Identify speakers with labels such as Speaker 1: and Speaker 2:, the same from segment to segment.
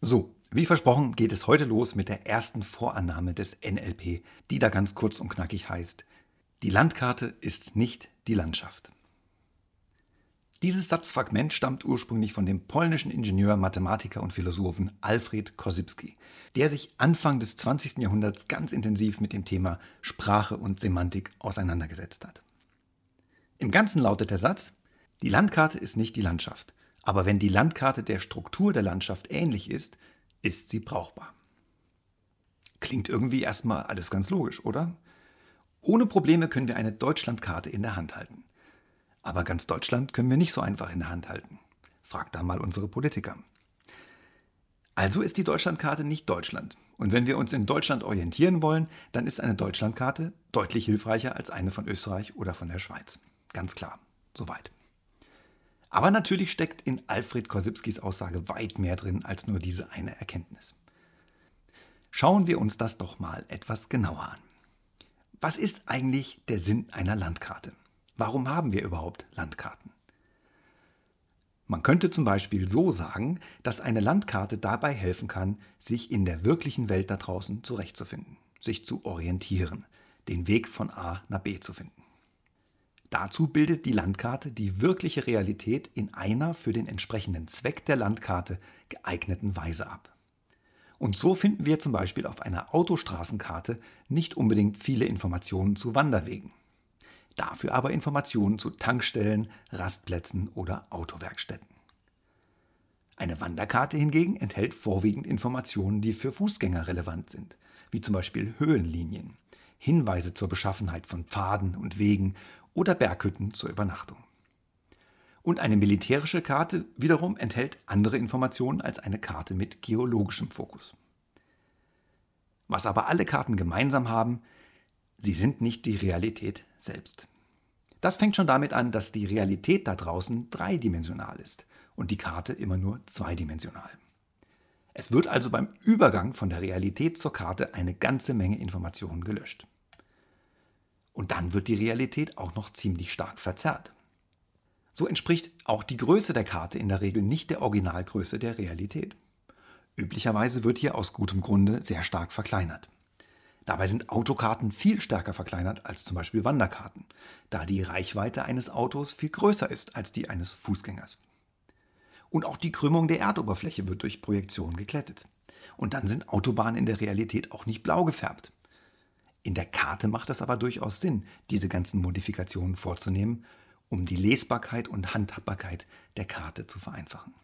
Speaker 1: Wie versprochen geht es heute los mit der ersten Vorannahme des NLP, die da ganz kurz und knackig heißt, die Landkarte ist nicht die Landschaft. Dieses Satzfragment stammt ursprünglich von dem polnischen Ingenieur, Mathematiker und Philosophen Alfred Korsybski, der sich Anfang des 20. Jahrhunderts ganz intensiv mit dem Thema Sprache und Semantik auseinandergesetzt hat. Im Ganzen lautet der Satz, die Landkarte ist nicht die Landschaft, aber wenn die Landkarte der Struktur der Landschaft ähnlich ist, ist sie brauchbar. Klingt irgendwie erstmal alles ganz logisch, oder? Ohne Probleme können wir eine Deutschlandkarte in der Hand halten. Aber ganz Deutschland können wir nicht so einfach in der Hand halten. Fragt da mal unsere Politiker. Also ist die Deutschlandkarte nicht Deutschland. Und wenn wir uns in Deutschland orientieren wollen, dann ist eine Deutschlandkarte deutlich hilfreicher als eine von Österreich oder von der Schweiz. Ganz klar. Soweit. Aber natürlich steckt in Alfred Korsybskis Aussage weit mehr drin als nur diese eine Erkenntnis. Schauen wir uns das doch mal etwas genauer an. Was ist eigentlich der Sinn einer Landkarte? Warum haben wir überhaupt Landkarten? Man könnte zum Beispiel so sagen, dass eine Landkarte dabei helfen kann, sich in der wirklichen Welt da draußen zurechtzufinden, sich zu orientieren, den Weg von A nach B zu finden. Dazu bildet die Landkarte die wirkliche Realität in einer für den entsprechenden Zweck der Landkarte geeigneten Weise ab. Und so finden wir zum Beispiel auf einer Autostraßenkarte nicht unbedingt viele Informationen zu Wanderwegen. Dafür aber Informationen zu Tankstellen, Rastplätzen oder Autowerkstätten. Eine Wanderkarte hingegen enthält vorwiegend Informationen, die für Fußgänger relevant sind, wie zum Beispiel Höhenlinien, Hinweise zur Beschaffenheit von Pfaden und Wegen oder Berghütten zur Übernachtung. Und eine militärische Karte wiederum enthält andere Informationen als eine Karte mit geologischem Fokus. Was aber alle Karten gemeinsam haben, sie sind nicht die Realität selbst. Das fängt schon damit an, dass die Realität da draußen dreidimensional ist und die Karte immer nur zweidimensional. Es wird also beim Übergang von der Realität zur Karte eine ganze Menge Informationen gelöscht. Und dann wird die Realität auch noch ziemlich stark verzerrt. So entspricht auch die Größe der Karte in der Regel nicht der Originalgröße der Realität. Üblicherweise wird hier aus gutem Grunde sehr stark verkleinert. Dabei sind Autokarten viel stärker verkleinert als zum Beispiel Wanderkarten, da die Reichweite eines Autos viel größer ist als die eines Fußgängers. Und auch die Krümmung der Erdoberfläche wird durch Projektion geklettet. Und dann sind Autobahnen in der Realität auch nicht blau gefärbt. In der Karte macht es aber durchaus Sinn, diese ganzen Modifikationen vorzunehmen, um die Lesbarkeit und Handhabbarkeit der Karte zu vereinfachen.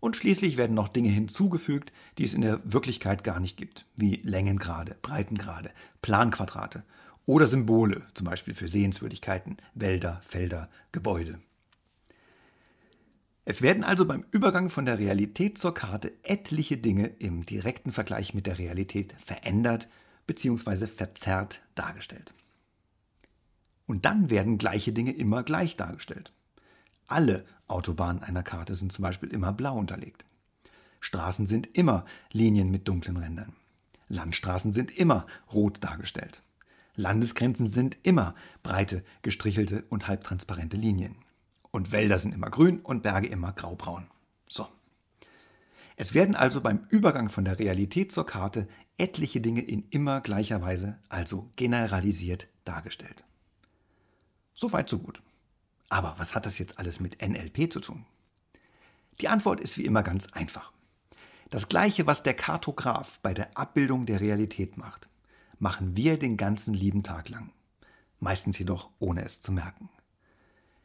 Speaker 1: Und schließlich werden noch Dinge hinzugefügt, die es in der Wirklichkeit gar nicht gibt, wie Längengrade, Breitengrade, Planquadrate oder Symbole, zum Beispiel für Sehenswürdigkeiten, Wälder, Felder, Gebäude. Es werden also beim Übergang von der Realität zur Karte etliche Dinge im direkten Vergleich mit der Realität verändert bzw. verzerrt dargestellt. Und dann werden gleiche Dinge immer gleich dargestellt. Alle Autobahnen einer Karte sind zum Beispiel immer blau unterlegt. Straßen sind immer Linien mit dunklen Rändern. Landstraßen sind immer rot dargestellt. Landesgrenzen sind immer breite, gestrichelte und halbtransparente Linien. Und Wälder sind immer grün und Berge immer graubraun. So. Es werden also beim Übergang von der Realität zur Karte etliche Dinge in immer gleicher Weise, also generalisiert, dargestellt. Soweit so gut. Aber was hat das jetzt alles mit NLP zu tun? Die Antwort ist wie immer ganz einfach. Das gleiche, was der Kartograf bei der Abbildung der Realität macht, machen wir den ganzen lieben Tag lang. Meistens jedoch ohne es zu merken.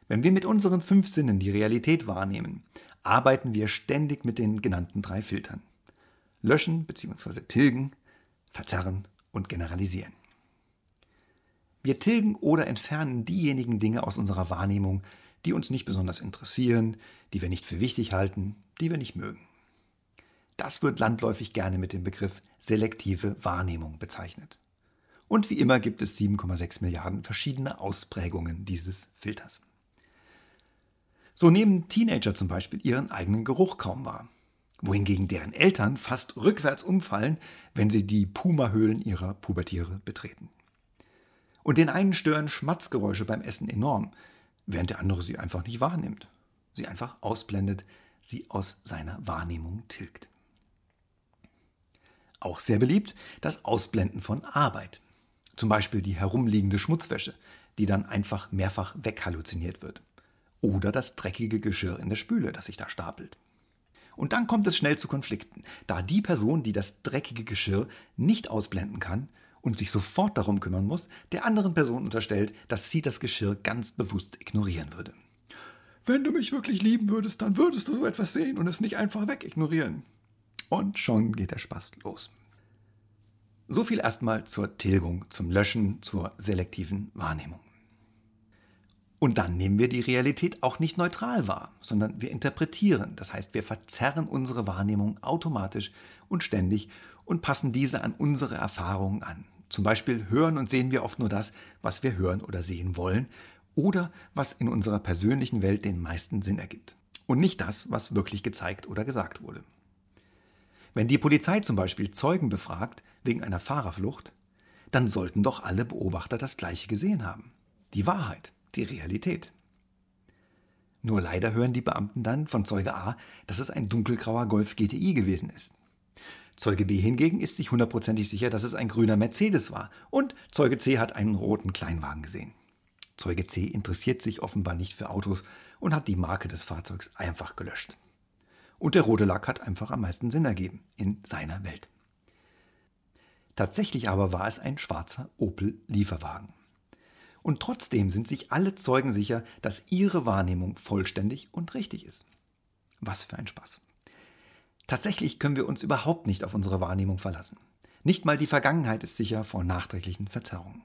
Speaker 1: Wenn wir mit unseren fünf Sinnen die Realität wahrnehmen, arbeiten wir ständig mit den genannten drei Filtern. Löschen bzw. tilgen, verzerren und generalisieren. Wir tilgen oder entfernen diejenigen Dinge aus unserer Wahrnehmung, die uns nicht besonders interessieren, die wir nicht für wichtig halten, die wir nicht mögen. Das wird landläufig gerne mit dem Begriff selektive Wahrnehmung bezeichnet. Und wie immer gibt es 7,6 Milliarden verschiedene Ausprägungen dieses Filters. So nehmen Teenager zum Beispiel ihren eigenen Geruch kaum wahr, wohingegen deren Eltern fast rückwärts umfallen, wenn sie die Puma-Höhlen ihrer Pubertiere betreten. Und den einen stören Schmatzgeräusche beim Essen enorm, während der andere sie einfach nicht wahrnimmt, sie einfach ausblendet, sie aus seiner Wahrnehmung tilgt. Auch sehr beliebt das Ausblenden von Arbeit. Zum Beispiel die herumliegende Schmutzwäsche, die dann einfach mehrfach weghalluziniert wird. Oder das dreckige Geschirr in der Spüle, das sich da stapelt. Und dann kommt es schnell zu Konflikten, da die Person, die das dreckige Geschirr nicht ausblenden kann und sich sofort darum kümmern muss, der anderen Person unterstellt, dass sie das Geschirr ganz bewusst ignorieren würde. Wenn du mich wirklich lieben würdest, dann würdest du so etwas sehen und es nicht einfach wegignorieren. Und schon geht der Spaß los. So viel erstmal zur Tilgung, zum Löschen, zur selektiven Wahrnehmung. Und dann nehmen wir die Realität auch nicht neutral wahr, sondern wir interpretieren. Das heißt, wir verzerren unsere Wahrnehmung automatisch und ständig und passen diese an unsere Erfahrungen an. Zum Beispiel hören und sehen wir oft nur das, was wir hören oder sehen wollen oder was in unserer persönlichen Welt den meisten Sinn ergibt. Und nicht das, was wirklich gezeigt oder gesagt wurde. Wenn die Polizei zum Beispiel Zeugen befragt wegen einer Fahrerflucht, dann sollten doch alle Beobachter das Gleiche gesehen haben. Die Wahrheit die Realität. Nur leider hören die Beamten dann von Zeuge A, dass es ein dunkelgrauer Golf GTI gewesen ist. Zeuge B hingegen ist sich hundertprozentig sicher, dass es ein grüner Mercedes war und Zeuge C hat einen roten Kleinwagen gesehen. Zeuge C interessiert sich offenbar nicht für Autos und hat die Marke des Fahrzeugs einfach gelöscht. Und der rote Lack hat einfach am meisten Sinn ergeben in seiner Welt. Tatsächlich aber war es ein schwarzer Opel Lieferwagen. Und trotzdem sind sich alle Zeugen sicher, dass ihre Wahrnehmung vollständig und richtig ist. Was für ein Spaß. Tatsächlich können wir uns überhaupt nicht auf unsere Wahrnehmung verlassen. Nicht mal die Vergangenheit ist sicher vor nachträglichen Verzerrungen.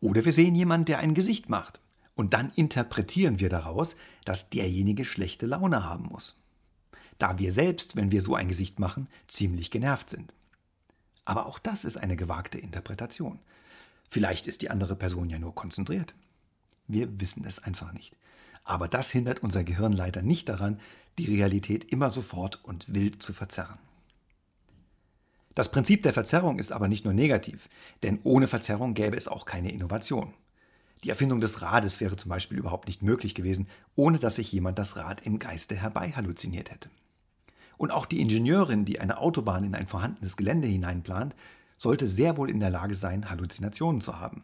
Speaker 1: Oder wir sehen jemanden, der ein Gesicht macht. Und dann interpretieren wir daraus, dass derjenige schlechte Laune haben muss. Da wir selbst, wenn wir so ein Gesicht machen, ziemlich genervt sind. Aber auch das ist eine gewagte Interpretation. Vielleicht ist die andere Person ja nur konzentriert. Wir wissen es einfach nicht. Aber das hindert unser Gehirn leider nicht daran, die Realität immer sofort und wild zu verzerren. Das Prinzip der Verzerrung ist aber nicht nur negativ, denn ohne Verzerrung gäbe es auch keine Innovation. Die Erfindung des Rades wäre zum Beispiel überhaupt nicht möglich gewesen, ohne dass sich jemand das Rad im Geiste herbei halluziniert hätte. Und auch die Ingenieurin, die eine Autobahn in ein vorhandenes Gelände hineinplant, sollte sehr wohl in der Lage sein, Halluzinationen zu haben,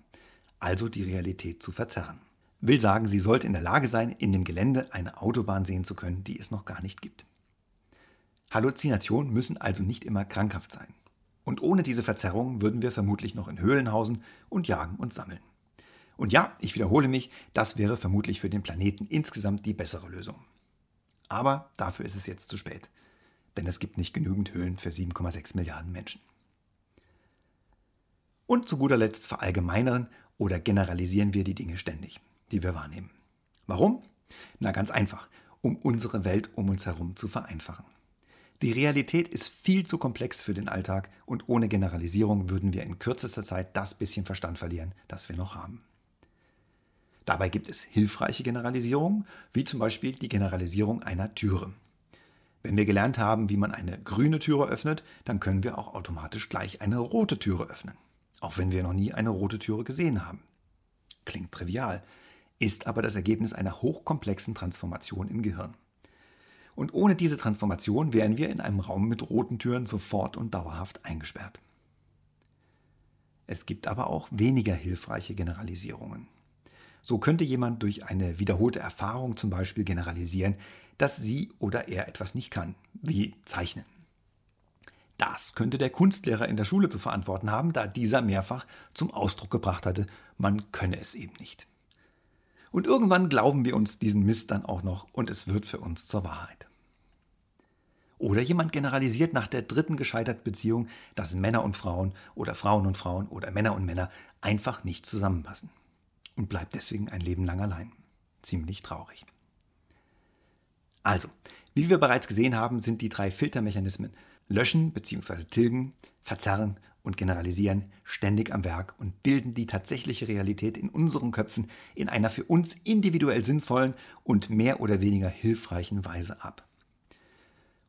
Speaker 1: also die Realität zu verzerren. Will sagen, sie sollte in der Lage sein, in dem Gelände eine Autobahn sehen zu können, die es noch gar nicht gibt. Halluzinationen müssen also nicht immer krankhaft sein. Und ohne diese Verzerrung würden wir vermutlich noch in Höhlen hausen und jagen und sammeln. Und ja, ich wiederhole mich, das wäre vermutlich für den Planeten insgesamt die bessere Lösung. Aber dafür ist es jetzt zu spät. Denn es gibt nicht genügend Höhlen für 7,6 Milliarden Menschen. Und zu guter Letzt verallgemeinern oder generalisieren wir die Dinge ständig, die wir wahrnehmen. Warum? Na ganz einfach, um unsere Welt um uns herum zu vereinfachen. Die Realität ist viel zu komplex für den Alltag und ohne Generalisierung würden wir in kürzester Zeit das bisschen Verstand verlieren, das wir noch haben. Dabei gibt es hilfreiche Generalisierungen, wie zum Beispiel die Generalisierung einer Türe. Wenn wir gelernt haben, wie man eine grüne Türe öffnet, dann können wir auch automatisch gleich eine rote Türe öffnen auch wenn wir noch nie eine rote Türe gesehen haben. Klingt trivial, ist aber das Ergebnis einer hochkomplexen Transformation im Gehirn. Und ohne diese Transformation wären wir in einem Raum mit roten Türen sofort und dauerhaft eingesperrt. Es gibt aber auch weniger hilfreiche Generalisierungen. So könnte jemand durch eine wiederholte Erfahrung zum Beispiel generalisieren, dass sie oder er etwas nicht kann, wie zeichnen. Das könnte der Kunstlehrer in der Schule zu verantworten haben, da dieser mehrfach zum Ausdruck gebracht hatte, man könne es eben nicht. Und irgendwann glauben wir uns diesen Mist dann auch noch und es wird für uns zur Wahrheit. Oder jemand generalisiert nach der dritten gescheiterten Beziehung, dass Männer und Frauen oder Frauen und Frauen oder Männer und Männer einfach nicht zusammenpassen und bleibt deswegen ein Leben lang allein. Ziemlich traurig. Also, wie wir bereits gesehen haben, sind die drei Filtermechanismen löschen bzw. tilgen, verzerren und generalisieren ständig am Werk und bilden die tatsächliche Realität in unseren Köpfen in einer für uns individuell sinnvollen und mehr oder weniger hilfreichen Weise ab.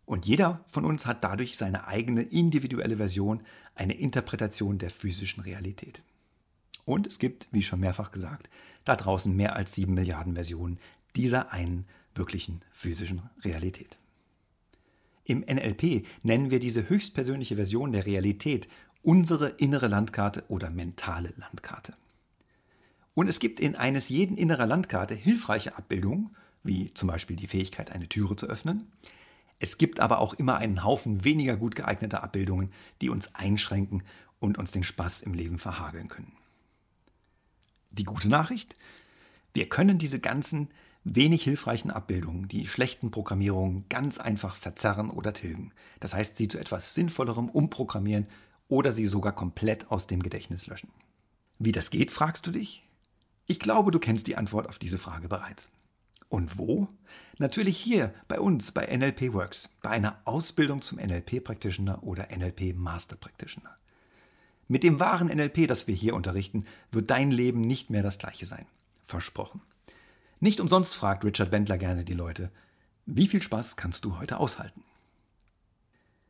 Speaker 1: Und jeder von uns hat dadurch seine eigene individuelle Version, eine Interpretation der physischen Realität. Und es gibt, wie schon mehrfach gesagt, da draußen mehr als sieben Milliarden Versionen dieser einen wirklichen physischen Realität. Im NLP nennen wir diese höchstpersönliche Version der Realität unsere innere Landkarte oder mentale Landkarte. Und es gibt in eines jeden innerer Landkarte hilfreiche Abbildungen, wie zum Beispiel die Fähigkeit, eine Türe zu öffnen. Es gibt aber auch immer einen Haufen weniger gut geeigneter Abbildungen, die uns einschränken und uns den Spaß im Leben verhageln können. Die gute Nachricht? Wir können diese ganzen wenig hilfreichen Abbildungen, die schlechten Programmierungen ganz einfach verzerren oder tilgen. Das heißt, sie zu etwas Sinnvollerem umprogrammieren oder sie sogar komplett aus dem Gedächtnis löschen. Wie das geht, fragst du dich? Ich glaube, du kennst die Antwort auf diese Frage bereits. Und wo? Natürlich hier bei uns bei NLP Works, bei einer Ausbildung zum NLP Practitioner oder NLP Master Practitioner. Mit dem wahren NLP, das wir hier unterrichten, wird dein Leben nicht mehr das gleiche sein. Versprochen. Nicht umsonst fragt Richard Bendler gerne die Leute, wie viel Spaß kannst du heute aushalten?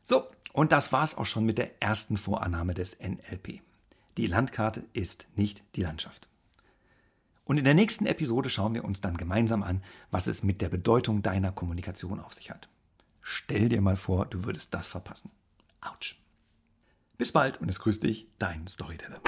Speaker 1: So, und das war's auch schon mit der ersten Vorannahme des NLP. Die Landkarte ist nicht die Landschaft. Und in der nächsten Episode schauen wir uns dann gemeinsam an, was es mit der Bedeutung deiner Kommunikation auf sich hat. Stell dir mal vor, du würdest das verpassen. Autsch. Bis bald und es grüßt dich, dein Storyteller.